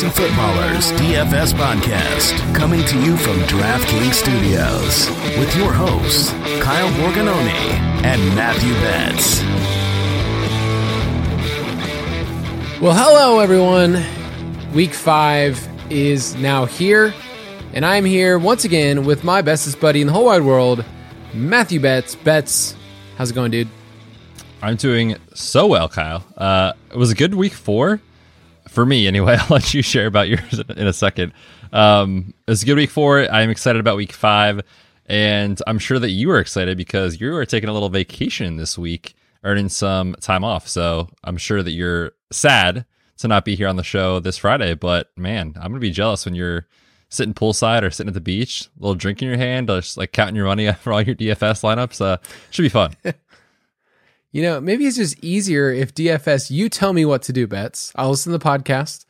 to the Fantasy Footballers DFS podcast, coming to you from DraftKings Studios with your hosts, Kyle Borgognoni and Matthew Betts. Well, hello, everyone. Week five is now here, and I'm here once again with my bestest buddy in the whole wide world, Matthew Betts. Betts, how's it going, dude? I'm doing so well, Kyle. Uh, it was a good week four for me, anyway. I'll let you share about yours in a second. Um, it was a good week four. I'm excited about week five, and I'm sure that you are excited because you are taking a little vacation this week, earning some time off. So I'm sure that you're sad to not be here on the show this Friday. But man, I'm gonna be jealous when you're sitting poolside or sitting at the beach, a little drink in your hand, or just like counting your money for all your DFS lineups. Uh, should be fun. You know, maybe it's just easier if DFS, you tell me what to do, Betts. I'll listen to the podcast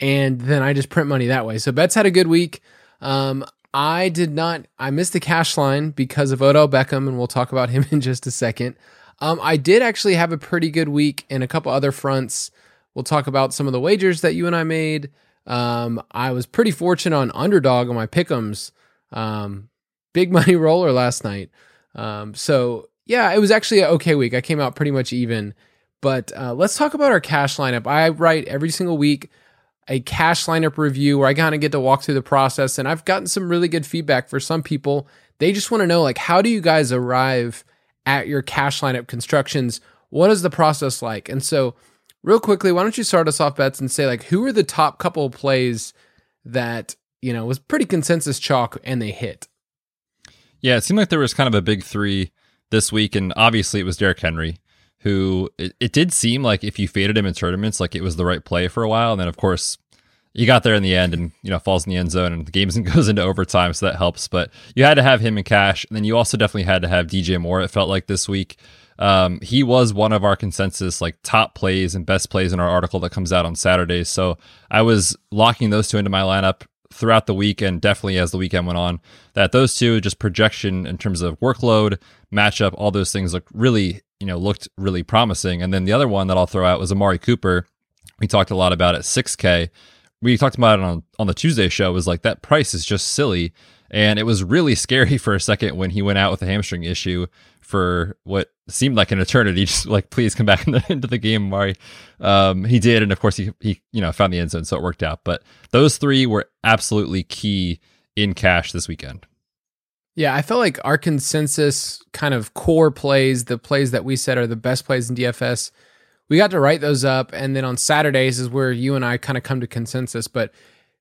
and then I just print money that way. So Betts had a good week. Um, I did not, I missed the cash line because of Odell Beckham, and we'll talk about him in just a second. Um, I did actually have a pretty good week in a couple other fronts. We'll talk about some of the wagers that you and I made. Um, I was pretty fortunate on underdog on my pickums. Um, big money roller last night. Um, so yeah, it was actually an okay week. I came out pretty much even. But uh, let's talk about our cash lineup. I write every single week a cash lineup review where I kind of get to walk through the process, and I've gotten some really good feedback for some people. They just want to know, like, how do you guys arrive at your cash lineup constructions? What is the process like? And so, real quickly, why don't you start us off, Betts, and say, like, who are the top couple of plays that, you know, was pretty consensus chalk and they hit? Yeah, it seemed like there was kind of a big three this week, and obviously it was Derrick Henry, who it, it did seem like if you faded him in tournaments, like it was the right play for a while, and then of course he got there in the end and you know falls in the end zone and the game goes into overtime so that helps. But you had to have him in cash. And then you also definitely had to have dj moore it felt like this week. Um, he was one of our consensus like top plays and best plays in our article that comes out on saturdays so i was locking those two into my lineup throughout the week and definitely as the weekend went on that those two just projection in terms of workload matchup all those things look really you know looked really promising. And then the other one that i'll throw out was amari cooper. We talked a lot about it 6k we talked about it on, on the tuesday show. Was like that price is just silly. And it was really scary for a second when he went out with a hamstring issue for what seemed like an eternity. Just like, please come back in the, into the game, Mari. Um, he did, and of course, he he you know found the end zone, so it worked out. But those three were absolutely key in cash this weekend. Yeah, I felt like our consensus kind of core plays, the plays that we said are the best plays in DFS, we got to write those up, and then on Saturdays is where you and I kind of come to consensus. But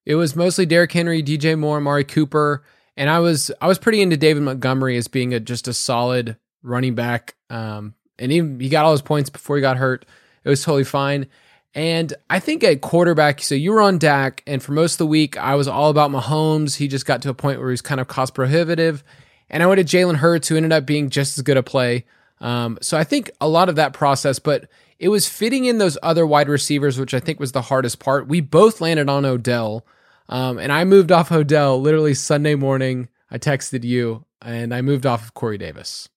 it was mostly Derrick Henry, DJ Moore, Mari Cooper, and I was I was pretty into David Montgomery as being a just a solid running back. Um, and even he got all his points before he got hurt. It was totally fine. And I think at quarterback, so you were on Dak, and for most of the week, I was all about Mahomes. He just got to a point where he was kind of cost prohibitive. And I went to Jalen Hurts, who ended up being just as good a play. Um, so I think a lot of that process, but it was fitting in those other wide receivers, which I think was the hardest part. We both landed on Odell, um, and I moved off Odell literally Sunday morning. I texted you, and I moved off of Corey Davis.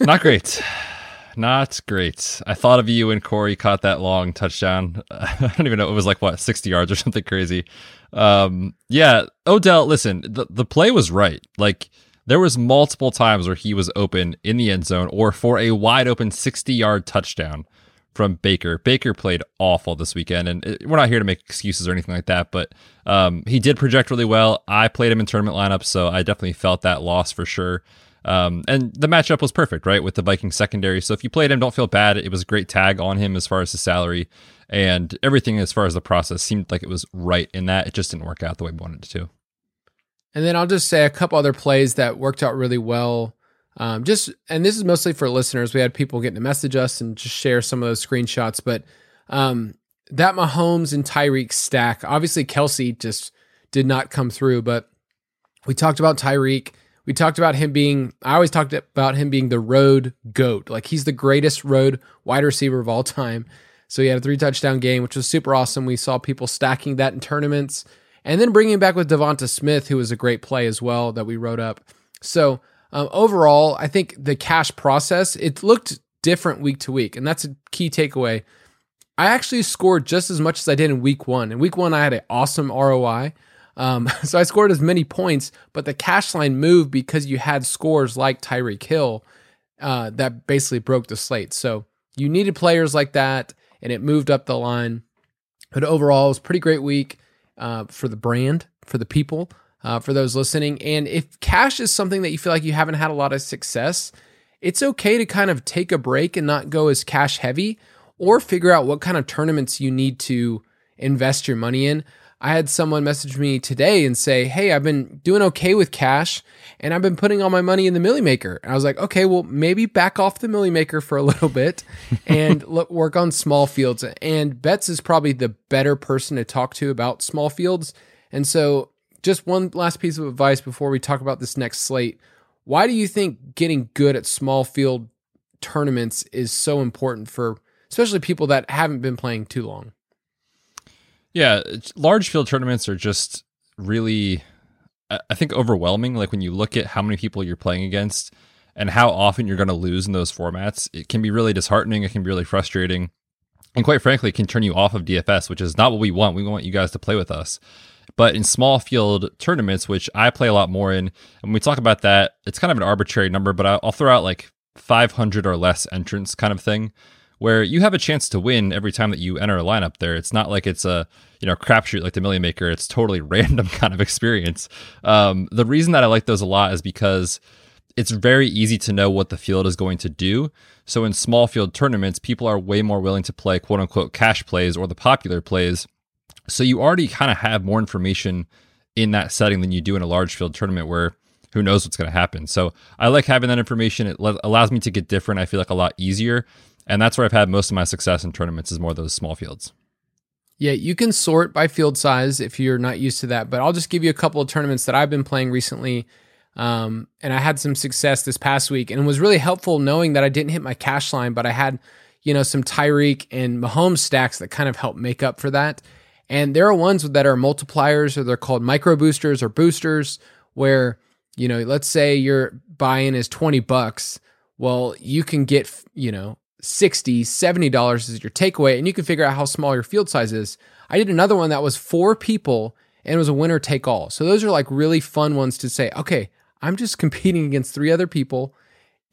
Not great. Not great. I thought of you and Corey caught that long touchdown. I don't even know. It was like, what, 60 yards or something crazy. Um, yeah, Odell, listen, the, the play was right. Like, there was multiple times where he was open in the end zone or for a wide open 60 yard touchdown from Baker. Baker played awful this weekend, and it, we're not here to make excuses or anything like that, but um, he did project really well. I played him in tournament lineups, so I definitely felt that loss for sure. Um, and the matchup was perfect, right, with the Vikings secondary. So if you played him, don't feel bad. It was a great tag on him as far as the salary and everything as far as the process seemed like it was right in that. It just didn't work out the way we wanted it to. And then I'll just say a couple other plays that worked out really well. Um, just and this is mostly for listeners. We had people getting to message us and just share some of those screenshots. But um, that Mahomes and Tyreek stack, obviously Kelce just did not come through. But we talked about Tyreek we talked about him being, I always talked about him being the road goat. Like he's the greatest road wide receiver of all time. So he had a three touchdown game, which was super awesome. We saw people stacking that in tournaments and then bringing back with Devonta Smith, who was a great play as well that we wrote up. So um, overall, I think the cash process, it looked different week to week. And that's a key takeaway. I actually scored just as much as I did in week one. In week one, I had an awesome ROI. Um, so I scored as many points, but the cash line moved because you had scores like Tyreek Hill uh, that basically broke the slate. So you needed players like that, and it moved up the line. But overall, it was pretty great week uh, for the brand, for the people, uh, for those listening. And if cash is something that you feel like you haven't had a lot of success, it's okay to kind of take a break and not go as cash heavy or figure out what kind of tournaments you need to invest your money in. I had someone message me today and say, Hey, I've been doing okay with cash and I've been putting all my money in the Milly Maker. And I was like, okay, well, maybe back off the Milly Maker for a little bit and look, work on small fields. And Betts is probably the better person to talk to about small fields. And so, just one last piece of advice before we talk about this next slate. Why do you think getting good at small field tournaments is so important for especially people that haven't been playing too long? Yeah, large field tournaments are just really, I think, overwhelming. Like when you look at how many people you're playing against and how often you're going to lose in those formats, it can be really disheartening. It can be really frustrating. And quite frankly, it can turn you off of DFS, which is not what we want. We want you guys to play with us. But in small field tournaments, which I play a lot more in, and we talk about that, it's kind of an arbitrary number, but I'll throw out like 500 or less entrants kind of thing where you have a chance to win every time that you enter a lineup there. It's not like it's a you know crapshoot like the Million Maker. It's totally random kind of experience. Um, the reason that I like those a lot is because it's very easy to know what the field is going to do. So in small field tournaments, people are way more willing to play quote unquote cash plays or the popular plays. So you already kind of have more information in that setting than you do in a large field tournament where who knows what's going to happen. So I like having that information. It allows me to get different. I feel like a lot easier. And that's where I've had most of my success in tournaments is more those small fields. Yeah, you can sort by field size if you're not used to that, but I'll just give you a couple of tournaments that I've been playing recently. Um, and I had some success this past week, and it was really helpful knowing that I didn't hit my cash line, but I had, you know, some Tyreek and Mahomes stacks that kind of helped make up for that. And there are ones that are multipliers, or they're called micro boosters or boosters, where you know, let's say your buy-in is twenty bucks. Well, you can get, you know, 60 $70 is your takeaway, and you can figure out how small your field size is. I did another one that was four people and it was a winner take all. So those are like really fun ones to say, okay, I'm just competing against three other people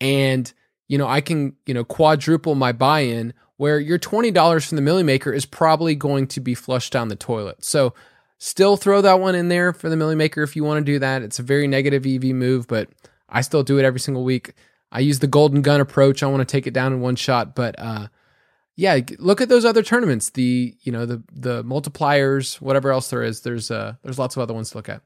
and you know, I can, you know, quadruple my buy-in where your $20 from the Milly Maker is probably going to be flushed down the toilet. So still throw that one in there for the Milly Maker if you want to do that. It's a very negative EV move, but I still do it every single week. I use the golden gun approach. I want to take it down in one shot, but uh, yeah, look at those other tournaments. The you know the the multipliers, whatever else there is. There's uh there's lots of other ones to look at.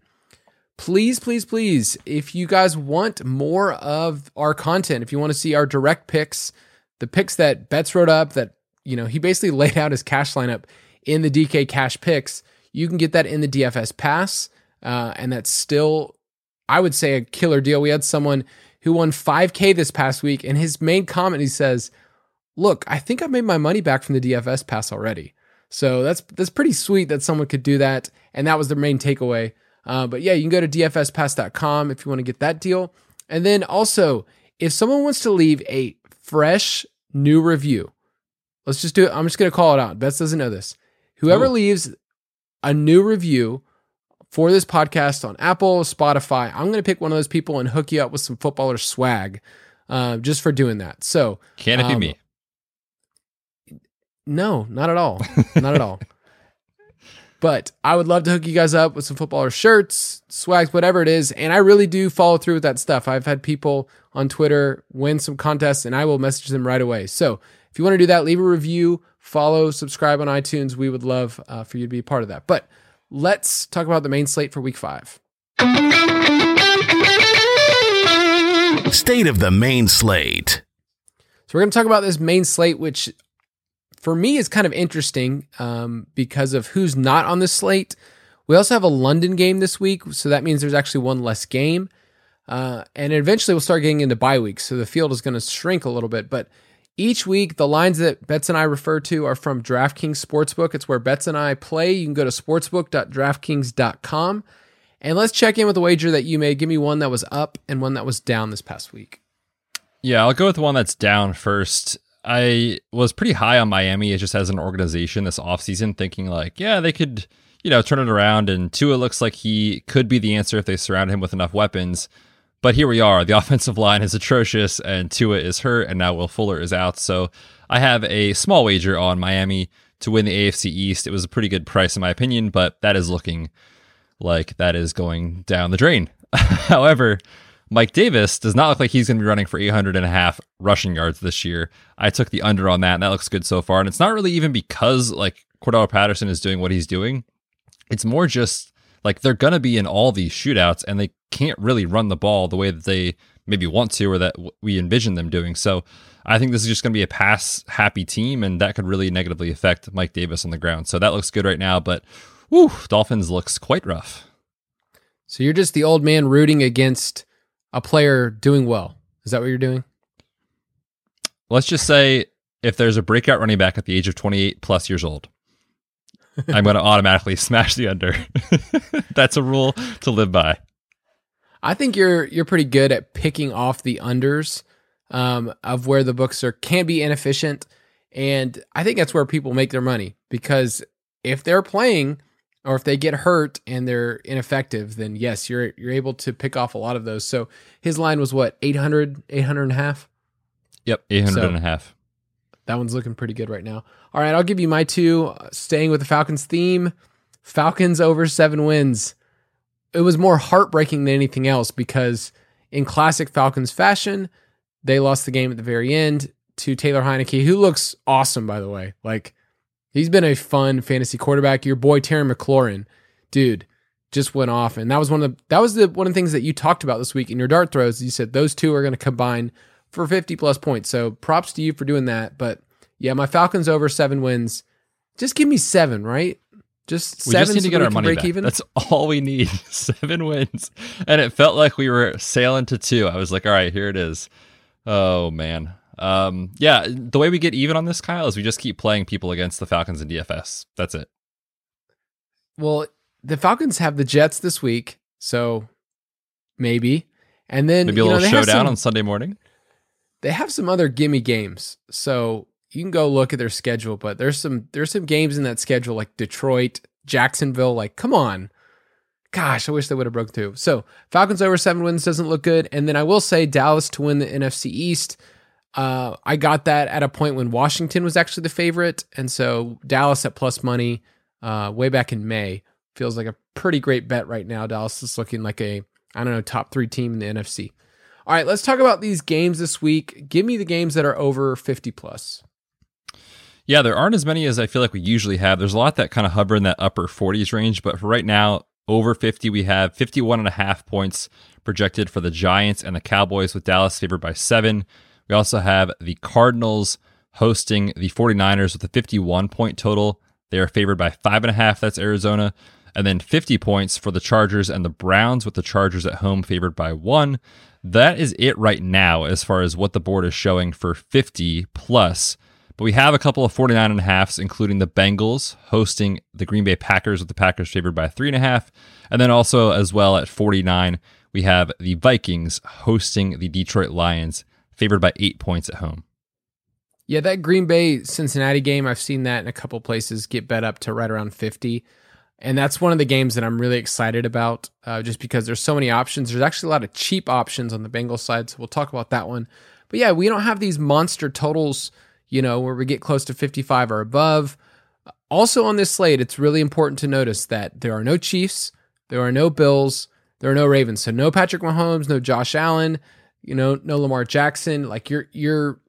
Please, please, please, if you guys want more of our content, if you want to see our direct picks, the picks that Betts wrote up, that you know he basically laid out his cash lineup in the DK Cash picks, you can get that in the DFS Pass, uh, and that's still, I would say, a killer deal. We had someone who won 5K this past week. And his main comment, he says, Look, I think I made my money back from the DFS pass already. So that's that's pretty sweet that someone could do that. And that was their main takeaway. Uh, but yeah, you can go to dfspass.com if you want to get that deal. And then also, if someone wants to leave a fresh new review, let's just do it. I'm just going to call it out. Betts doesn't know this. Whoever Ooh. leaves a new review for this podcast on Apple, Spotify. I'm going to pick one of those people and hook you up with some footballer swag uh, just for doing that. So, can it um, be me? No, not at all. not at all. But I would love to hook you guys up with some footballer shirts, swags, whatever it is. And I really do follow through with that stuff. I've had people on Twitter win some contests and I will message them right away. So if you want to do that, leave a review, follow, subscribe on iTunes. We would love uh, for you to be a part of that. But let's talk about the main slate for week five. State of the main slate. So we're going to talk about this main slate, which for me is kind of interesting um, because of who's not on the slate. We also have a London game this week, so that means there's actually one less game. Uh, and eventually we'll start getting into bye weeks, so the field is going to shrink a little bit. But each week, the lines that Betts and I refer to are from DraftKings Sportsbook. It's where Betts and I play. You can go to sportsbook.draftkings.com and let's check in with a wager that you made. Give me one that was up and one that was down this past week. Yeah, I'll go with the one that's down first. I was pretty high on Miami just as an organization this offseason, thinking like, yeah, they could, you know, turn it around. And Tua looks like he could be the answer if they surround him with enough weapons. But here we are. The offensive line is atrocious, and Tua is hurt, and now Will Fuller is out. So I have a small wager on Miami to win the AFC East. It was a pretty good price, in my opinion, but that is looking like that is going down the drain. However, Mike Davis does not look like he's going to be running for 800 and a half rushing yards this year. I took the under on that, and that looks good so far. And it's not really even because like Cordarrelle Patterson is doing what he's doing. It's more just like they're going to be in all these shootouts, and they can't really run the ball the way that they maybe want to or that we envision them doing. So I think this is just going to be a pass happy team, and that could really negatively affect Mike Davis on the ground. So that looks good right now, but whew, Dolphins looks quite rough. So you're just the old man rooting against a player doing well. Is that what you're doing? Let's just say if there's a breakout running back at the age of 28 plus years old, I'm going to automatically smash the under. That's a rule to live by. I think you're you're pretty good at picking off the unders um, of where the books are can be inefficient, and I think that's where people make their money because if they're playing or if they get hurt and they're ineffective, then yes, you're you're able to pick off a lot of those. So his line was what 800, 800 and a half. Yep, 800 so, and a half. That one's looking pretty good right now. All right, I'll give you my two. Uh, staying with the Falcons theme, Falcons over seven wins. It was more heartbreaking than anything else because in classic Falcons fashion, they lost the game at the very end to Taylor Heinicke, who looks awesome, by the way. Like He's been a fun fantasy quarterback. Your boy Terry McLaurin, dude, just went off, and that was one of the that was the one of the things that you talked about this week in your dart throws. You said those two are going to combine for 50 plus points. So props to you for doing that. But yeah, my Falcons over seven wins. Just give me seven, right? Just we seven. just need to get our money back. Even. That's all we need. seven wins, and it felt like we were sailing to two. I was like, all right, here it is. Oh man, um, yeah, the way we get even on this, Kyle, is we just keep playing people against the Falcons and DFS. That's it. Well, the Falcons have the Jets this week, so maybe, and then maybe a little know, showdown some, on Sunday morning. They have some other gimme games, so you can go look at their schedule. But there's some there's some games in that schedule like Detroit, Jacksonville. Like, come on, gosh, I wish they would have broke through. So Falcons over seven wins doesn't look good, and then I will say Dallas to win the NFC East. Uh, I got that at a point when Washington was actually the favorite, and so Dallas at plus money uh, way back in May feels like a pretty great bet right now. Dallas is looking like a I don't know top three team in the NFC. All right, let's talk about these games this week. Give me the games that are over fifty plus. Yeah, there aren't as many as I feel like we usually have. There's a lot that kind of hover in that upper 40s range, but for right now, over 50, we have 51 and a half points projected for the Giants and the Cowboys, with Dallas favored by seven. We also have the Cardinals hosting the 49ers with a 51 point total. They are favored by five and a half. That's Arizona. And then 50 points for the Chargers and the Browns with the Chargers at home favored by one. That is it right now as far as what the board is showing for 50 plus. But we have a couple of 49 and a halfs, including the Bengals hosting the Green Bay Packers with the Packers favored by three and a half. And then also as well at 49, we have the Vikings hosting the Detroit Lions favored by eight points at home. Yeah, that Green Bay Cincinnati game, I've seen that in a couple places get bet up to right around 50. And that's one of the games that I'm really excited about uh, just because there's so many options. There's actually a lot of cheap options on the Bengals side. So we'll talk about that one. But yeah, we don't have these monster totals, you know, where we get close to 55 or above. Also on this slate, it's really important to notice that there are no Chiefs, there are no Bills, there are no Ravens. So no Patrick Mahomes, no Josh Allen, you know, no Lamar Jackson. Like you're you're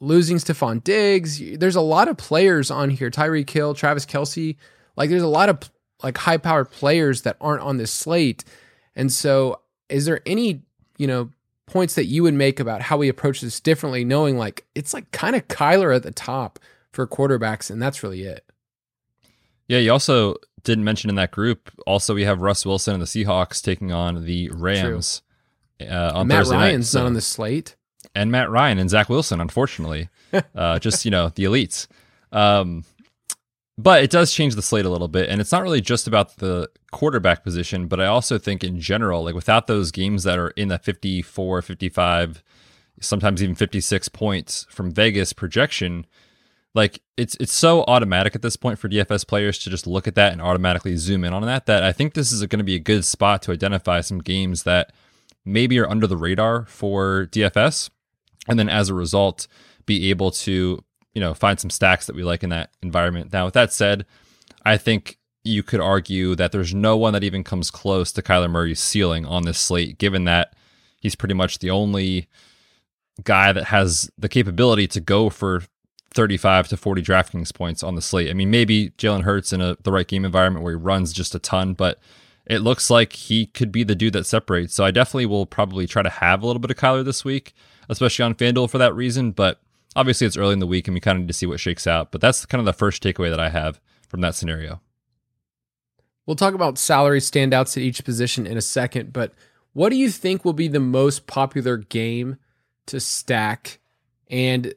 losing Stefon Diggs. There's a lot of players on here. Tyreek Hill, Travis Kelce. Like there's a lot of like high powered players that aren't on this slate. And so is there any, you know, points that you would make about how we approach this differently, knowing like it's like kind of Kyler at the top for quarterbacks, and that's really it. Yeah, you also didn't mention in that group. Also, we have Russ Wilson and the Seahawks taking on the Rams uh, on Matt Thursday Ryan's night, so. not on the slate, and Matt Ryan and Zach Wilson, unfortunately, uh, just you know the elites. Um, but it does change the slate a little bit, and it's not really just about the quarterback position, but I also think in general, like without those games that are in the 54, 55, sometimes even 56 points from Vegas projection. Like it's it's so automatic at this point for DFS players to just look at that and automatically zoom in on that that I think this is going to be a good spot to identify some games that maybe are under the radar for DFS and then as a result be able to, you know, find some stacks that we like in that environment. Now with that said, I think you could argue that there's no one that even comes close to Kyler Murray's ceiling on this slate given that he's pretty much the only guy that has the capability to go for 35 to 40 DraftKings points on the slate. I mean, maybe Jalen Hurts in a, the right game environment where he runs just a ton, but it looks like he could be the dude that separates. So I definitely will probably try to have a little bit of Kyler this week, especially on FanDuel for that reason. But obviously, it's early in the week and we kind of need to see what shakes out. But that's kind of the first takeaway that I have from that scenario. We'll talk about salary standouts at each position in a second, but what do you think will be the most popular game to stack? And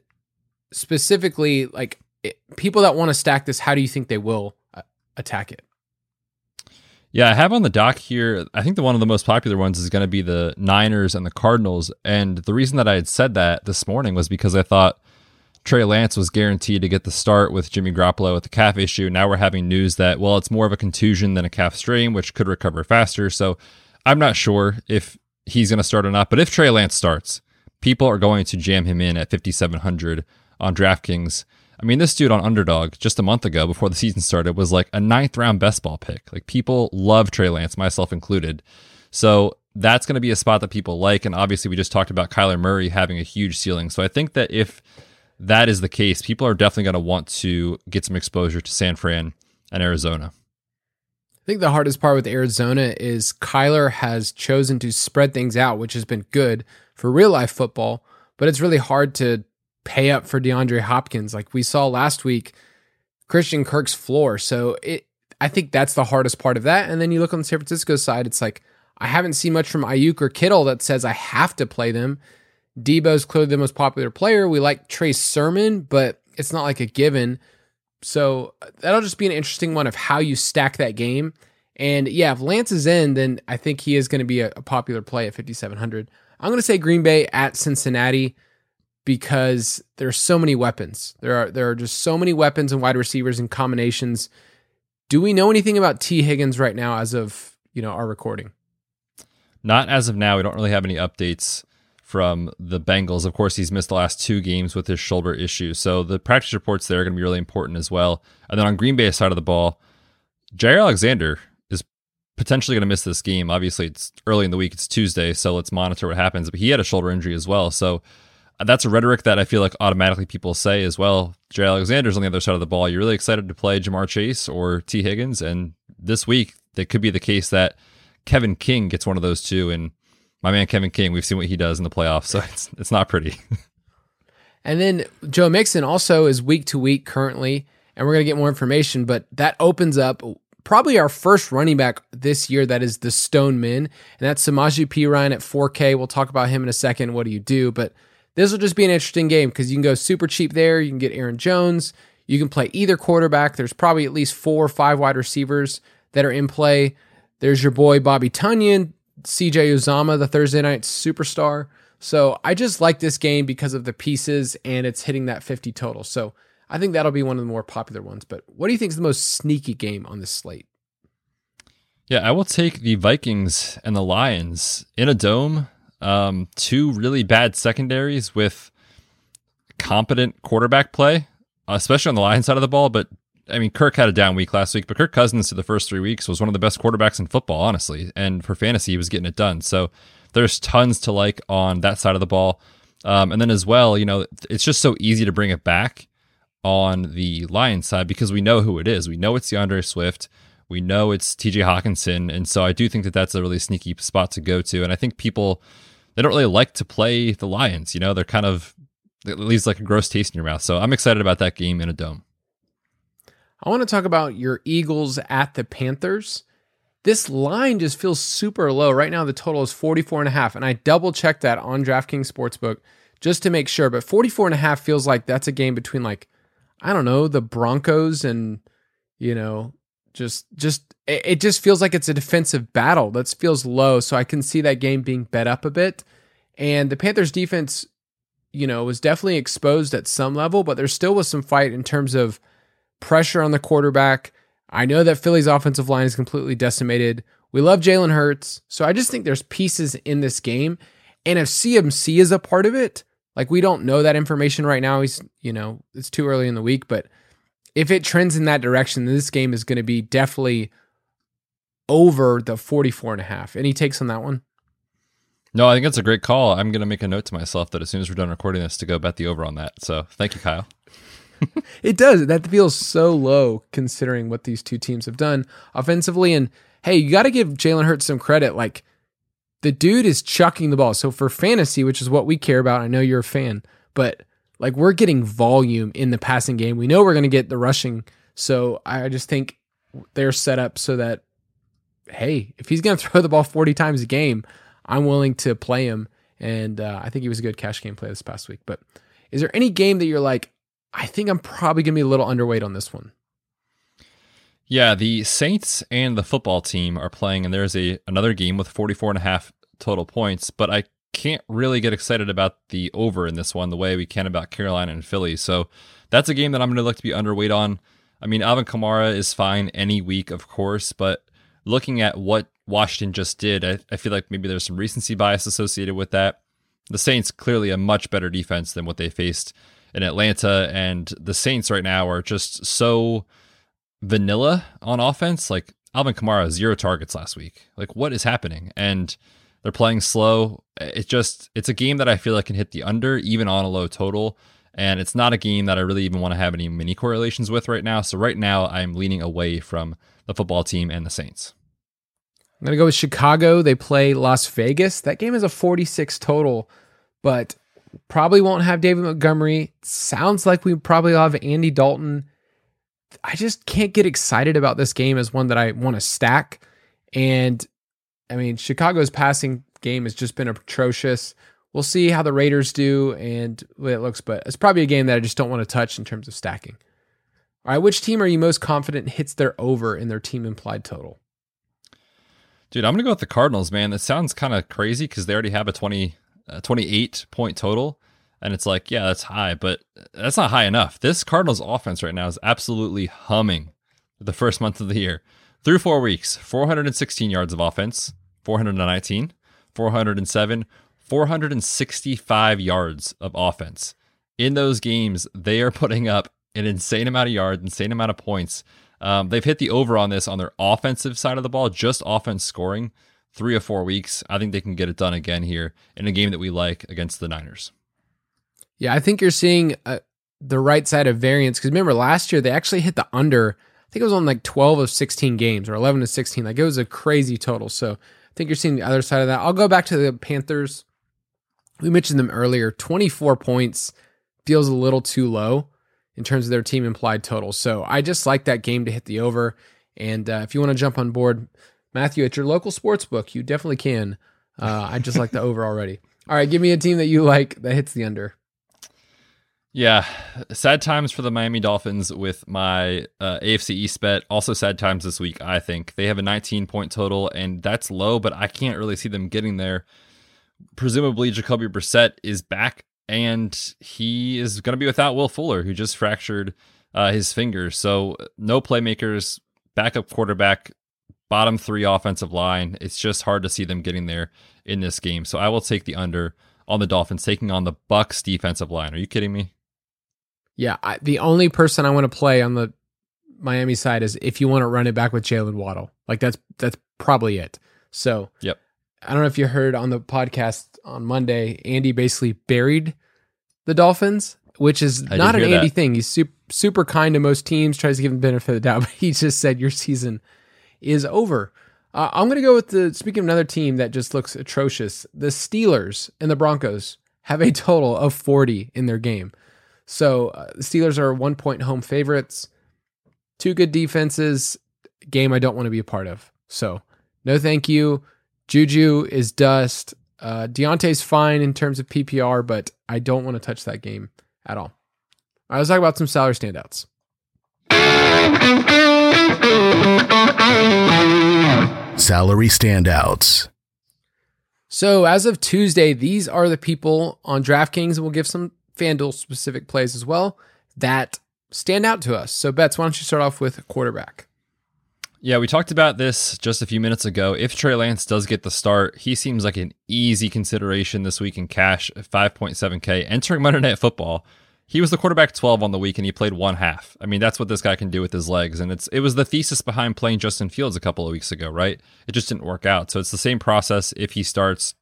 specifically, like it, people that want to stack this, how do you think they will uh, attack it? Yeah, I have on the dock here. I think the one of the most popular ones is going to be the Niners and the Cardinals. And the reason that I had said that this morning was because I thought Trey Lance was guaranteed to get the start with Jimmy Garoppolo with the calf issue. Now we're having news that, well, it's more of a contusion than a calf strain, which could recover faster. So I'm not sure if he's going to start or not. But if Trey Lance starts, people are going to jam him in at 5,700 on DraftKings. I mean, this dude on Underdog just a month ago before the season started was like a ninth round best ball pick. Like people love Trey Lance, myself included. So that's going to be a spot that people like. And obviously, we just talked about Kyler Murray having a huge ceiling. So I think that if that is the case, people are definitely going to want to get some exposure to San Fran and Arizona. I think the hardest part with Arizona is Kyler has chosen to spread things out, which has been good for real life football, but it's really hard to pay up for DeAndre Hopkins. Like we saw last week, Christian Kirk's floor. So it, I think that's the hardest part of that. And then you look on the San Francisco side, it's like I haven't seen much from Aiyuk or Kittle that says I have to play them. Deebo's clearly the most popular player. We like Trey Sermon, but it's not like a given. So uh, that'll just be an interesting one of how you stack that game. And yeah, if Lance is in, then I think he is going to be a, a popular play at 5,700. I'm going to say Green Bay at Cincinnati because there's so many weapons. There are there are just so many weapons and wide receivers and combinations. Do we know anything about Tee Higgins right now as of, you know, our recording? Not as of now. We don't really have any updates from the Bengals. Of course, he's missed the last two games with his shoulder issue. So the practice reports there are going to be really important as well. And then on Green Bay's side of the ball, Jaire Alexander is potentially going to miss this game. Obviously, it's early in the week. It's Tuesday, so let's monitor what happens. But he had a shoulder injury as well. So uh, that's a rhetoric that I feel like automatically people say as well. Jay Alexander's on the other side of the ball. You're really excited to play Ja'Marr Chase or Tee Higgins, and this week it could be the case that Kevin King gets one of those two. And my man Kevin King, we've seen what he does in the playoffs, so it's it's not pretty. and then Joe Mixon also is week to week currently, and we're gonna get more information, but that opens up probably our first running back this year that is the Stone Min, and that's Samaje Perine at 4K. We'll talk about him in a second. What do you do? But this will just be an interesting game because you can go super cheap there. You can get Aaron Jones. You can play either quarterback. There's probably at least four or five wide receivers that are in play. There's your boy Bobby Tonyan, CJ Uzomah, the Thursday night superstar. So I just like this game because of the pieces and it's hitting that 50 total. So I think that'll be one of the more popular ones. But what do you think is the most sneaky game on this slate? Yeah, I will take the Vikings and the Lions in a dome. Um, two really bad secondaries with competent quarterback play, especially on the line side of the ball. But I mean, Kirk had a down week last week, but Kirk Cousins to the first three weeks was one of the best quarterbacks in football, honestly. And for fantasy, he was getting it done. So there's tons to like on that side of the ball. Um, and then as well, you know, it's just so easy to bring it back on the Lions side because we know who it is. We know it's D'Andre Swift. We know it's TJ Hockenson. And so I do think that that's a really sneaky spot to go to. And I think people they don't really like to play the Lions. You know, they're kind of it leaves like a gross taste in your mouth. So I'm excited about that game in a dome. I want to talk about your Eagles at the Panthers. This line just feels super low. Right now, the total is 44 and a half. And I double checked that on DraftKings Sportsbook just to make sure. But 44 and a half feels like that's a game between like, I don't know, the Broncos and, you know, just just it just feels like it's a defensive battle that feels low so i can see that game being bet up a bit and the panthers defense you know, was definitely exposed at some level, but there still was some fight in terms of pressure on the quarterback. I know that Philly's offensive line is completely decimated. We love Jalen Hurts. So I just think there's pieces in this game. And if CMC is a part of it, like we don't know that information right now. He's, you know, it's too early in the week, but if it trends in that direction, this game is going to be definitely over the 44 and a half. Any takes on that one? No, I think that's a great call. I'm going to make a note to myself that as soon as we're done recording this to go bet the over on that. So thank you, Kyle. It does. That feels so low considering what these two teams have done offensively. And hey, you got to give Jalen Hurts some credit. Like the dude is chucking the ball. So for fantasy, which is what we care about, I know you're a fan, but like we're getting volume in the passing game. We know we're going to get the rushing. So I just think they're set up so that, hey, if he's going to throw the ball 40 times a game, I'm willing to play him. And uh, I think he was a good cash game play this past week. But is there any game that you're like, I think I'm probably going to be a little underweight on this one? Yeah, the Saints and the football team are playing, and there's a another game with 44 and a half total points, but I can't really get excited about the over in this one the way we can about Carolina and Philly. So that's a game that I'm going to look to be underweight on. I mean, Alvin Kamara is fine any week, of course, but looking at what Washington just did, I, I feel like maybe there's some recency bias associated with that. The Saints clearly a much better defense than what they faced in Atlanta, and the Saints right now are just so vanilla on offense. Like Alvin Kamara, zero targets last week. Like what is happening? And they're playing slow. It just it's a game that I feel like can hit the under even on a low total. And it's not a game that I really even want to have any mini correlations with right now. So right now I'm leaning away from the football team and the Saints. I'm going to go with Chicago. They play Las Vegas. That game is a 46 total, but probably won't have David Montgomery. Sounds like we probably have Andy Dalton. I just can't get excited about this game as one that I want to stack. And I mean, Chicago's passing game has just been atrocious. We'll see how the Raiders do and it looks, but it's probably a game that I just don't want to touch in terms of stacking. All right, which team are you most confident hits their over in their team implied total? Dude, I'm to go with the Cardinals, man. That sounds kind of crazy because they already have a 20, uh, 28 point total. And it's like, yeah, that's high, but that's not high enough. This Cardinals offense right now is absolutely humming the first month of the year. Through four weeks, 416 yards of offense, 419, 407, 465 yards of offense. In those games, they are putting up an insane amount of yards, insane amount of points. Um, they've hit the over on this on their offensive side of the ball, just offense scoring, three or four weeks. I think they can get it done again here in a game that we like against the Niners. Yeah, I think you're seeing uh, the right side of variance because remember last year they actually hit the under. I think it was on like 12 of 16 games or 11 to 16. Like it was a crazy total. So I think you're seeing the other side of that. I'll go back to the Panthers. We mentioned them earlier. 24 points feels a little too low in terms of their team implied total. So I just like that game to hit the over. And uh, if you want to jump on board, Matthew, at your local sports book, you definitely can. Uh, I just like the over already. All right, give me a team that you like that hits the under. Yeah, sad times for the Miami Dolphins with my uh, AFC East bet. Also, sad times this week, I think. They have a 19 point total, and that's low, but I can't really see them getting there. Presumably, Jacoby Brissett is back and he is going to be without Will Fuller, who just fractured uh, his finger. So no playmakers, backup quarterback, bottom three offensive line. It's just hard to see them getting there in this game. So I will take the under on the Dolphins taking on the Bucs defensive line. Are you kidding me? Yeah, I, the only person I want to play on the Miami side is if you want to run it back with Jaylen Waddle. Like that's that's probably it. So yep. I don't know if you heard on the podcast on Monday, Andy basically buried the Dolphins, which is I not an Andy that. thing. He's super, super kind to most teams, tries to give them benefit of the doubt, but he just said your season is over. Uh, I'm going to go with the, speaking of another team that just looks atrocious, the Steelers and the Broncos have a total of 40 in their game. So uh, the Steelers are one point home favorites, two good defenses, game I don't want to be a part of. So no thank you. Juju is dust. Uh, Diontae's fine in terms of PPR, but I don't want to touch that game at all. All right, let's talk about some salary standouts. Salary standouts. So as of Tuesday, these are the people on DraftKings, we'll give some FanDuel specific plays as well that stand out to us. So, Betts, why don't you start off with quarterback? Yeah, we talked about this just a few minutes ago. If Trey Lance does get the start, he seems like an easy consideration this week in cash at 5.7K. Entering Monday Night Football, he was the quarterback 12 on the week and he played one half. I mean, that's what this guy can do with his legs. And it's it was the thesis behind playing Justin Fields a couple of weeks ago, right? It just didn't work out. So it's the same process if he starts.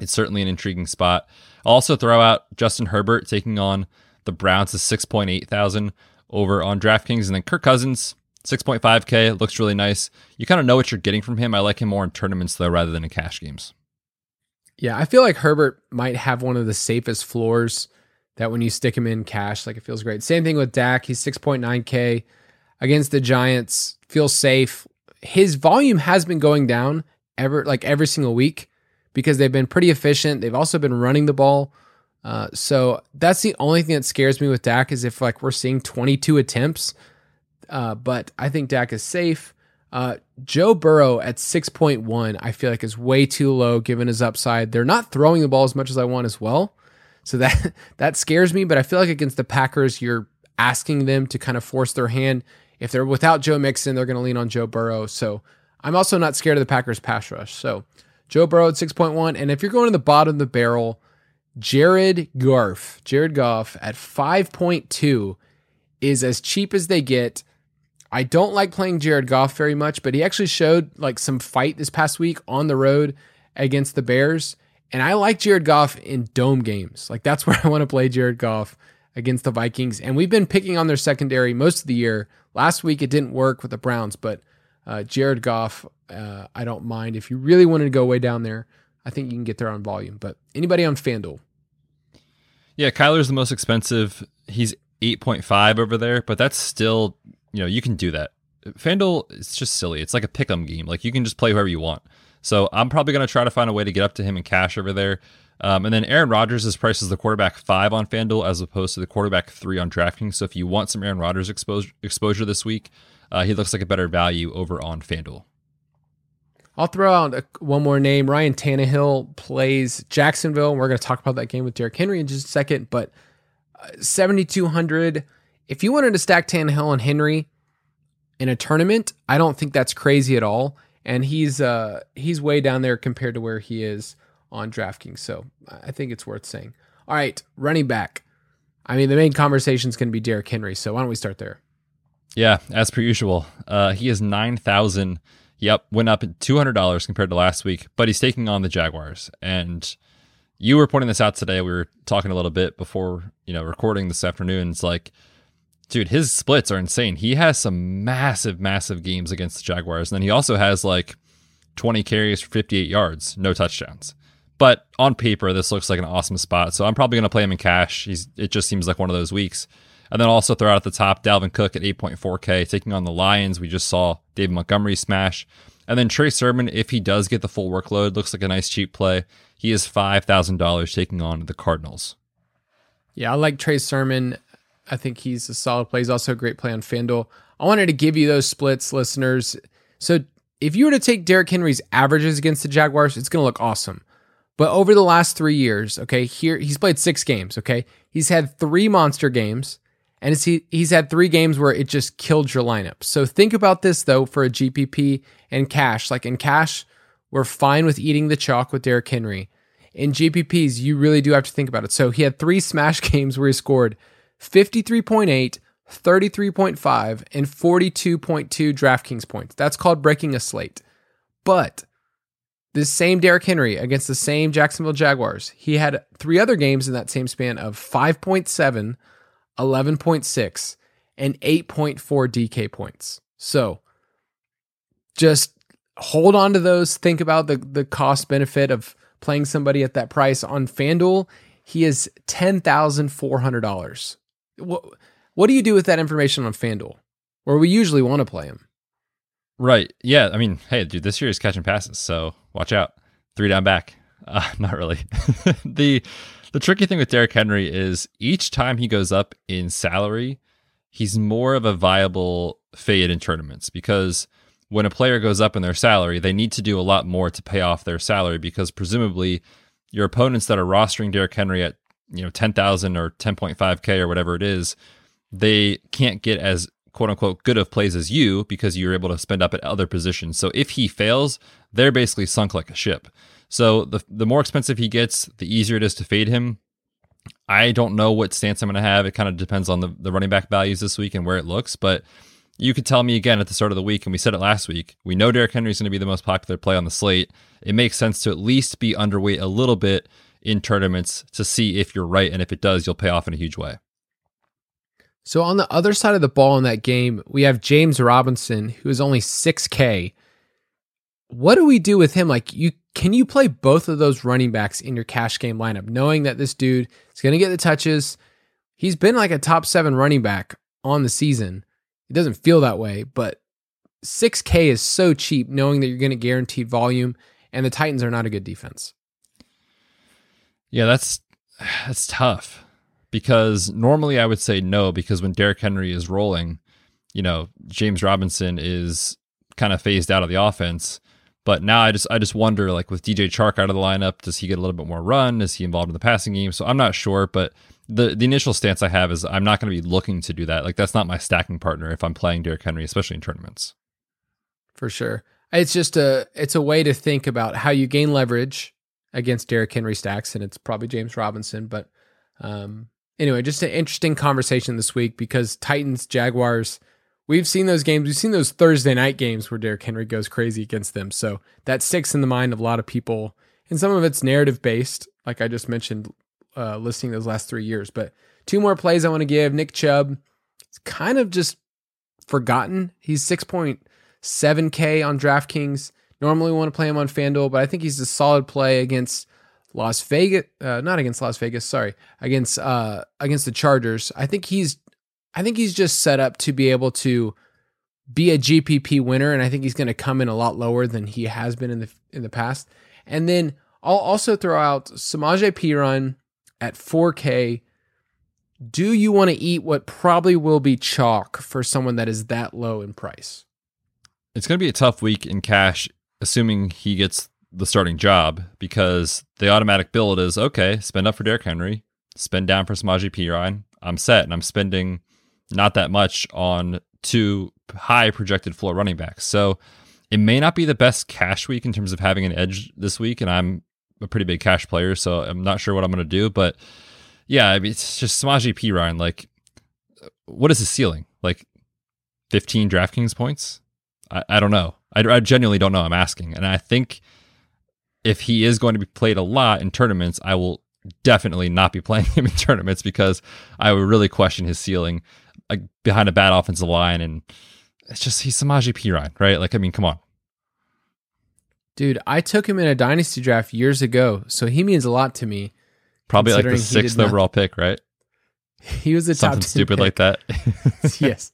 It's certainly an intriguing spot. I'll also throw out Justin Herbert taking on the Browns is 6.8 thousand over on DraftKings. And then Kirk Cousins, 6.5K, looks really nice. You kind of know what you're getting from him. I like him more in tournaments though rather than in cash games. Yeah, I feel like Herbert might have one of the safest floors that when you stick him in cash, like it feels great. Same thing with Dak. He's 6.9K against the Giants. Feels safe. His volume has been going down ever like every single week because they've been pretty efficient. They've also been running the ball. Uh, so that's the only thing that scares me with Dak is if like we're seeing 22 attempts. Uh, but I think Dak is safe. Uh, Joe Burrow at 6.1, I feel like is way too low given his upside. They're not throwing the ball as much as I want as well. So that that scares me, but I feel like against the Packers, you're asking them to kind of force their hand. If they're without Joe Mixon, they're going to lean on Joe Burrow. So I'm also not scared of the Packers pass rush. So Joe Burrow at 6.1. And if you're going to the bottom of the barrel, Jared Goff, Jared Goff at 5.2 is as cheap as they get. I don't like playing Jared Goff very much, but he actually showed like some fight this past week on the road against the Bears. And I like Jared Goff in dome games. Like that's where I want to play Jared Goff against the Vikings. And we've been picking on their secondary most of the year. Last week it didn't work with the Browns, but uh, Jared Goff, uh, I don't mind. If you really wanted to go way down there, I think you can get there on volume. But anybody on FanDuel? Yeah, Kyler's the most expensive. He's 8.5 over there, but that's still, you know, you can do that. FanDuel, it's just silly. It's like a pick 'em game. Like you can just play whoever you want. So I'm probably going to try to find a way to get up to him in cash over there. Um, and then Aaron Rodgers is priced as the quarterback five on FanDuel as opposed to the quarterback three on DraftKings. So if you want some Aaron Rodgers exposure, exposure this week, uh, he looks like a better value over on FanDuel. I'll throw out a, one more name. Ryan Tannehill plays Jacksonville. We're going to talk about that game with Derrick Henry in just a second. But uh, 7,200. If you wanted to stack Tannehill and Henry in a tournament, I don't think that's crazy at all and he's uh he's way down there compared to where he is on DraftKings. So I think it's worth saying. All right, running back. I mean, the main conversation is going to be Derrick Henry. So why don't we start there? Yeah, as per usual, uh, he is nine thousand. Yep, went up two hundred dollars compared to last week, but he's taking on the Jaguars. And you were pointing this out today. We were talking a little bit before you know recording this afternoon. It's like dude, his splits are insane. He has some massive, massive games against the Jaguars. And then he also has like 20 carries for 58 yards, no touchdowns. But on paper, this looks like an awesome spot. So I'm probably going to play him in cash. He's, it just seems like one of those weeks. And then also throw out at the top Dalvin Cook at 8.4K, taking on the Lions. We just saw David Montgomery smash. And then Trey Sermon, if he does get the full workload, looks like a nice cheap play. He is $5,000 taking on the Cardinals. Yeah, I like Trey Sermon I think he's a solid play. He's also a great play on FanDuel. I wanted to give you those splits, listeners. So if you were to take Derrick Henry's averages against the Jaguars, it's going to look awesome. But over the last three years, okay, here he's played six games. Okay, he's had three monster games, and he, he's had three games where it just killed your lineup. So think about this though for a GPP and cash. Like in cash, we're fine with eating the chalk with Derrick Henry. In GPPs, you really do have to think about it. So he had three smash games where he scored 53.8, 33.5, and 42.2 DraftKings points. That's called breaking a slate. But this same Derrick Henry against the same Jacksonville Jaguars, he had three other games in that same span of 5.7, 11.6, and 8.4 DK points. So just hold on to those. Think about the, the cost benefit of playing somebody at that price on FanDuel. He is $10,400 what what do you do with that information on FanDuel, where we usually want to play him? Right. Yeah. I mean, hey, dude, this year is catching passes, so watch out. Three down back. Uh, not really. the the tricky thing with Derrick Henry is each time he goes up in salary, he's more of a viable fade in tournaments because when a player goes up in their salary, they need to do a lot more to pay off their salary because presumably your opponents that are rostering Derrick Henry at you know 10,000 or 10.5k or whatever it is, they can't get as quote unquote good of plays as you because you're able to spend up at other positions. So if he fails, they're basically sunk like a ship. So the the more expensive he gets, the easier it is to fade him. I don't know what stance I'm going to have. It kind of depends on the, the running back values this week and where it looks. But you could tell me again at the start of the week, and we said it last week, we know Derrick Henry is going to be the most popular play on the slate. It makes sense to at least be underweight a little bit in tournaments to see if you're right. And if it does, you'll pay off in a huge way. So on the other side of the ball in that game, we have James Robinson, who is only 6K. What do we do with him? Like you can you play both of those running backs in your cash game lineup, knowing that this dude is gonna get the touches? He's been like a top seven running back on the season. It doesn't feel that way, but 6K is so cheap, knowing that you're gonna guarantee volume, and the Titans are not a good defense. Yeah, that's that's tough because normally I would say no because when Derrick Henry is rolling, you know, James Robinson is kind of phased out of the offense. But now I just I just wonder like with DJ Chark out of the lineup, does he get a little bit more run? Is he involved in the passing game? So I'm not sure, but the the initial stance I have is I'm not going to be looking to do that. Like that's not my stacking partner if I'm playing Derrick Henry, especially in tournaments. For sure. It's just a it's a way to think about how you gain leverage against Derrick Henry stacks, and it's probably James Robinson. But um, anyway, just an interesting conversation this week because Titans, Jaguars, we've seen those games. We've seen those Thursday night games where Derrick Henry goes crazy against them. So that sticks in the mind of a lot of people. And some of it's narrative based, like I just mentioned, uh, listing those last three years. But two more plays I want to give. Nick Chubb, it's kind of just forgotten. He's 6.7K on DraftKings. Normally want to play him on FanDuel, but I think he's a solid play against Las Vegas, uh, not against Las Vegas, sorry, against uh, against the Chargers. I think he's I think he's just set up to be able to be a GPP winner, and I think he's going to come in a lot lower than he has been in the in the past. And then I'll also throw out Samaje Perine at 4K. Do you want to eat what probably will be chalk for someone that is that low in price? It's going to be a tough week in cash assuming he gets the starting job because the automatic build is okay, spend up for Derrick Henry, spend down for Samaje Perine. I'm set and I'm spending not that much on two high projected floor running backs. So it may not be the best cash week in terms of having an edge this week. And I'm a pretty big cash player, so I'm not sure what I'm going to do. But yeah, I mean, it's just Samaje Perine. Like, what is his ceiling? Like 15 DraftKings points? I, I don't know. I, I genuinely don't know. I'm asking, and I think if he is going to be played a lot in tournaments, I will definitely not be playing him in tournaments because I would really question his ceiling like behind a bad offensive line, and it's just he's Samaje Perine, right? Like, I mean, come on. Dude, I took him in a dynasty draft years ago, so he means a lot to me. Probably like the sixth overall pick, right? He was a Something top stupid pick. like that. yes,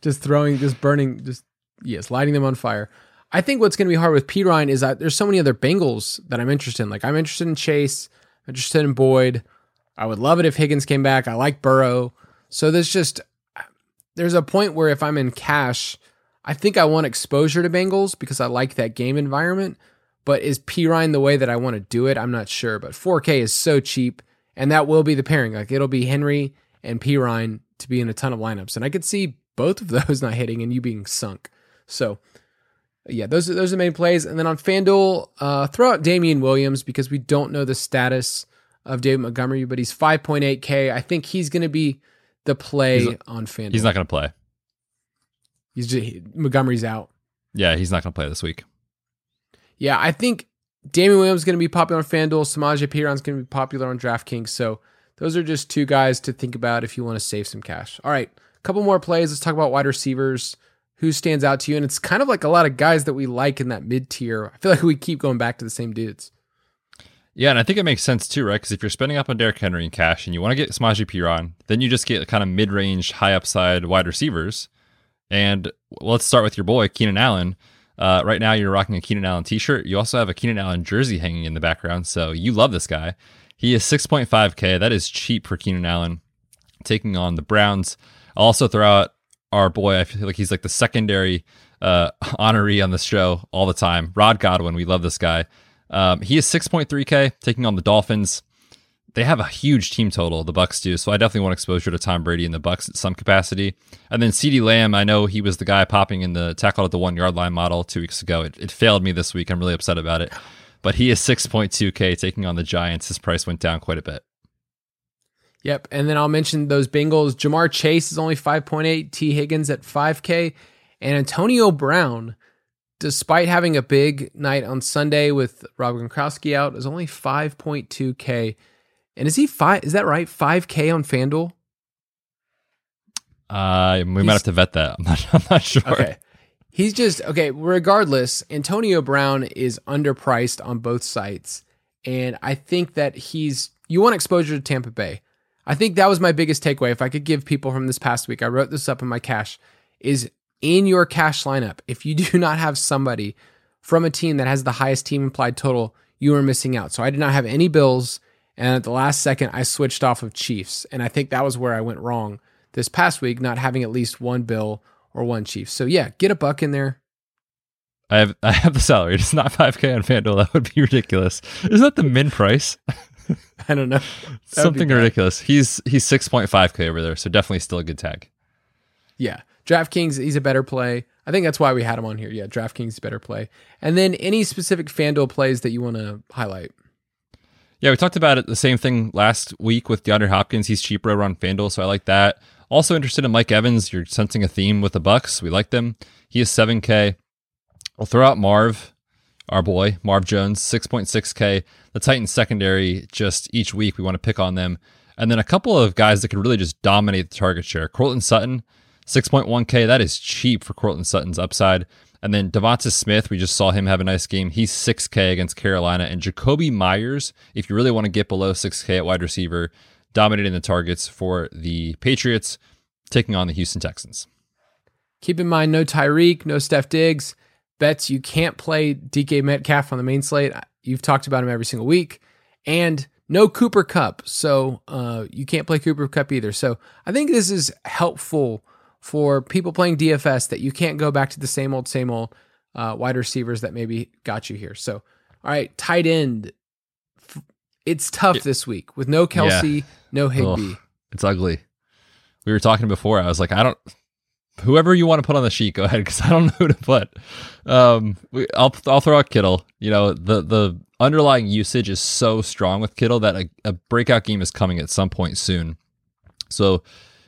just throwing, just burning, just yes, lighting them on fire. I think what's going to be hard with Perine is that there's so many other Bengals that I'm interested in. Like I'm interested in Chase, interested in Boyd. I would love it if Higgins came back. I like Burrow. So there's just there's a point where if I'm in cash, I think I want exposure to Bengals because I like that game environment. But is Perine the way that I want to do it? I'm not sure. But 4K is so cheap, and that will be the pairing. Like it'll be Henry and Perine to be in a ton of lineups, and I could see both of those not hitting and you being sunk. So yeah, those are those are the main plays. And then on FanDuel, uh, throw out Damien Williams because we don't know the status of David Montgomery, but he's 5.8K. I think he's going to be the play He's- on FanDuel. he's not going to play. He's just he- Montgomery's out. Yeah, he's not going to play this week. Yeah, I think Damien Williams is going to be popular on FanDuel. Samaje Perine going to be popular on DraftKings. So those are just two guys to think about if you want to save some cash. All right, a couple more plays. Let's talk about wide receivers. Who stands out to you? And it's kind of like a lot of guys that we like in that mid tier. I feel like we keep going back to the same dudes. Yeah, and I think it makes sense too, right? Because if you're spending up on Derrick Henry in cash and you want to get Samaje Perine, then you just get kind of mid-range, high upside wide receivers. And let's start with your boy Keenan Allen. Uh, right now, you're rocking a Keenan Allen T-shirt. You also have a Keenan Allen jersey hanging in the background, so you love this guy. He is 6.5k. That is cheap for Keenan Allen, taking on the Browns. I'll also throw out our boy. I feel like he's like the secondary uh, honoree on the show all the time. Rod Godwin, we love this guy. Um, he is 6.3K taking on the Dolphins. They have a huge team total, the Bucs do. So I definitely want exposure to Tom Brady and the Bucs at some capacity. And then CeeDee Lamb, I know he was the guy popping in the tackle at the one yard line model two weeks ago. It, it failed me this week. I'm really upset about it. But he is 6.2K taking on the Giants. His price went down quite a bit. Yep. And then I'll mention those Bengals. Ja'Marr Chase is only 5.8, Tee Higgins at 5K, and Antonio Brown, despite having a big night on Sunday with Rob Gronkowski out, is only 5.2K. And is he five? Is that right? 5K on FanDuel? Uh, we He's, might have to vet that. I'm not, I'm not sure. Okay. He's just, okay. Regardless, Antonio Brown is underpriced on both sites. And I think that he's, you want exposure to Tampa Bay. I think that was my biggest takeaway. If I could give people from this past week, I wrote this up in my cash, is in your cash lineup. If you do not have somebody from a team that has the highest team implied total, you are missing out. So I did not have any Bills. And at the last second, I switched off of Chiefs. And I think that was where I went wrong this past week, not having at least one Bill or one Chief. So yeah, get a Buc in there. I have I have the salary. It's not 5K on FanDuel. That would be ridiculous. Isn't that the min price? I don't know. Something ridiculous. He's he's 6.5k over there, so definitely still a good tag. Yeah. DraftKings, he's a better play. I think that's why we had him on here. Yeah, DraftKings is better play. And then any specific FanDuel plays that you want to highlight? Yeah, we talked about it the same thing last week with DeAndre Hopkins. He's cheaper over on FanDuel, so I like that. Also interested in Mike Evans. You're sensing a theme with the Bucs. We like them. He is 7K. I'll throw out Marv our boy Marv Jones, 6.6K. The Titans secondary, just each week we want to pick on them. And then a couple of guys that could really just dominate the target share. Courtland Sutton, 6.1K. That is cheap for Courtland Sutton's upside. And then DeVonta Smith, we just saw him have a nice game. He's 6K against Carolina. And Jakobi Meyers, if you really want to get below 6K at wide receiver, dominating the targets for the Patriots, taking on the Houston Texans. Keep in mind, no Tyreek, no Steph Diggs Betts you can't play DK Metcalf on the main slate. You've talked about him every single week, and no Cooper Kupp. so uh, you can't play Cooper Kupp either. So I think this is helpful for people playing DFS that you can't go back to the same old, same old uh, wide receivers that maybe got you here. So, all right, tight end. It's tough this week with no Kelce, yeah. no Higbee. Ugh, it's ugly. We were talking before. I was like, I don't whoever you want to put on the sheet, go ahead because I don't know who to put. Um, we, I'll I'll throw out Kittle. You know the the underlying usage is so strong with Kittle that a, a breakout game is coming at some point soon. So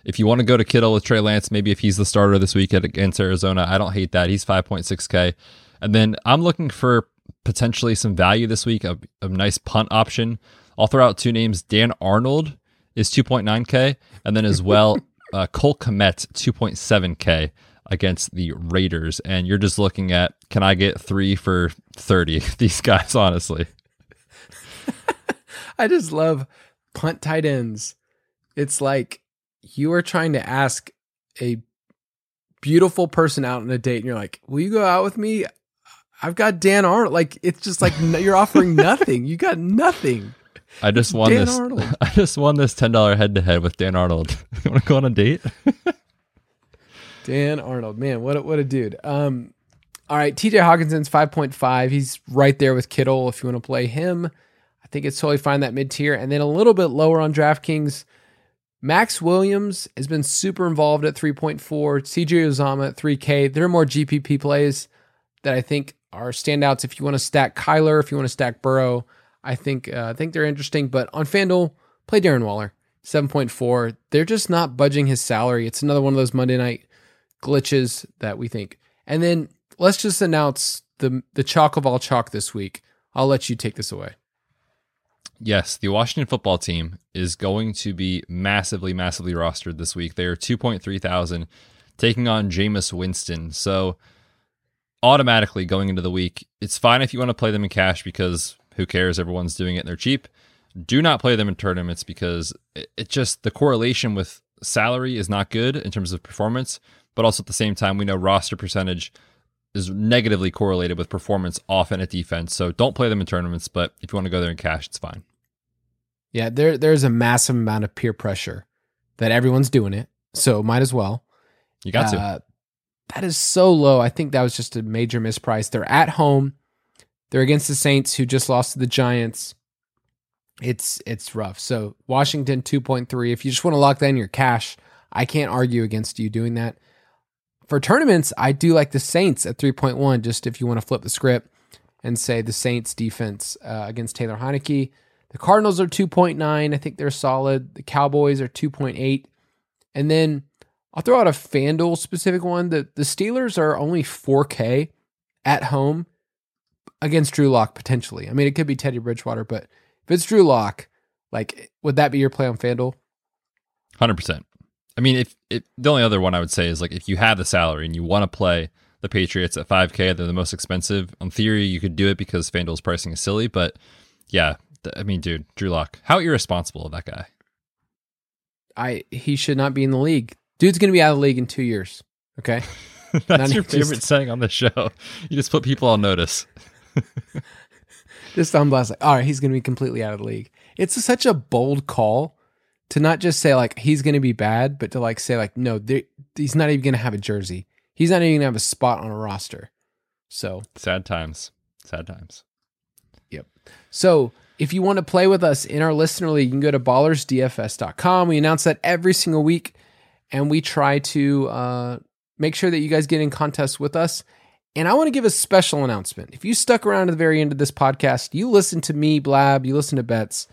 if you want to go to Kittle with Trey Lance, maybe if he's the starter this week against Arizona, I don't hate that. He's 5.6K. And then I'm looking for potentially some value this week, a, a nice punt option. I'll throw out two names. Dan Arnold is 2.9K. And then as well, uh, Cole Kmet 2.7K against the Raiders. And you're just looking at can I get three for 30? These guys, honestly. I just love punt tight ends. It's like you are trying to ask a beautiful person out on a date, and you're like, Will you go out with me? I've got Dan Arnold. Like, it's just like you're offering nothing. You got nothing. I just won Dan this. Arnold. I just won this ten dollar head to head with Dan Arnold. you want to go on a date? Dan Arnold, man, what a, what a dude. Um, all right, T.J. Hockenson's five point five. He's right there with Kittle. If you want to play him, I think it's totally fine that mid tier. And then a little bit lower on DraftKings. Maxx Williams has been super involved at 3.4. CJ Uzomah at 3K. There are more GPP plays that I think are standouts if you want to stack Kyler, if you want to stack Burrow. I think uh, I think they're interesting. But on FanDuel, play Darren Waller, seven point four. They're just not budging his salary. It's another one of those Monday night glitches that we think. And then let's just announce the the chalk of all chalk this week. I'll let you take this away. Yes, the Washington football team is going to be massively, massively rostered this week. They are 2.3 thousand taking on Jameis Winston. So automatically going into the week, it's fine if you want to play them in cash because who cares? Everyone's doing it and they're cheap. Do not play them in tournaments because it, it just the correlation with salary is not good in terms of performance, but also at the same time we know roster percentage is negatively correlated with performance often at defense. So don't play them in tournaments, but if you want to go there in cash, it's fine. Yeah, there there's a massive amount of peer pressure that everyone's doing it. So might as well. You got uh, to That is so low. I think that was just a major misprice. They're at home. They're against the Saints who just lost to the Giants. It's it's rough. So Washington 2.3. If you just want to lock down your cash, I can't argue against you doing that. For tournaments, I do like the Saints at 3.1, just if you want to flip the script and say the Saints defense uh, against Taylor Heinicke. The Cardinals are 2.9. I think they're solid. The Cowboys are 2.8. And then I'll throw out a FanDuel specific one. The, the Steelers are only 4K at home against Drew Lock potentially. I mean, it could be Teddy Bridgewater, but if it's Drew Lock, like, would that be your play on FanDuel? 100%. I mean, if, if the only other one I would say is like if you have the salary and you want to play the Patriots at 5K, they're the most expensive. On theory, you could do it because FanDuel's pricing is silly, but yeah, I mean, dude, Drew Lock, how irresponsible of that guy. I he should not be in the league. Dude's gonna be out of the league in two years. Okay, that's not your favorite just, saying on the show. You just put people on notice. just on blast. Like, all right, he's gonna be completely out of the league. It's such a bold call to not just say like he's gonna be bad, but to like say like no, he's not even gonna have a jersey. He's not even gonna have a spot on a roster. So sad times. Sad times. Yep. So if you want to play with us in our listener league, you can go to ballersdfs.com. We announce that every single week, and we try to uh, make sure that you guys get in contests with us. And I want to give a special announcement. If you stuck around to the very end of this podcast, you listen to me blab, you listen to Betts.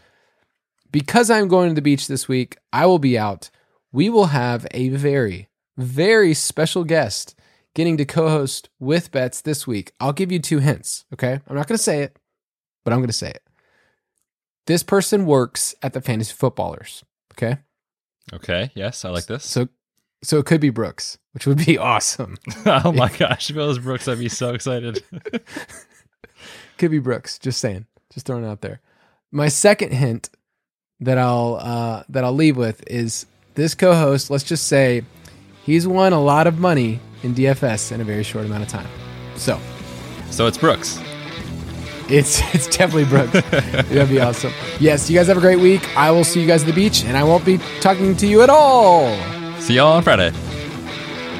Because I'm going to the beach this week, I will be out. We will have a very, very special guest getting to co host with Betts this week. I'll give you two hints, okay? I'm not going to say it, but I'm going to say it. This person works at the Fantasy Footballers. Okay. Okay. Yes, I like this. So, so it could be Brooks, which would be awesome. oh my gosh, if it was Brooks, I'd be so excited. could be Brooks. Just saying. Just throwing it out there. My second hint that I'll uh, that I'll leave with is this co-host. Let's just say he's won a lot of money in DFS in a very short amount of time. So, so it's Brooks. It's it's definitely Brooks. That'd be awesome. Yes, you guys have a great week. I will see you guys at the beach, and I won't be talking to you at all. See y'all on Friday.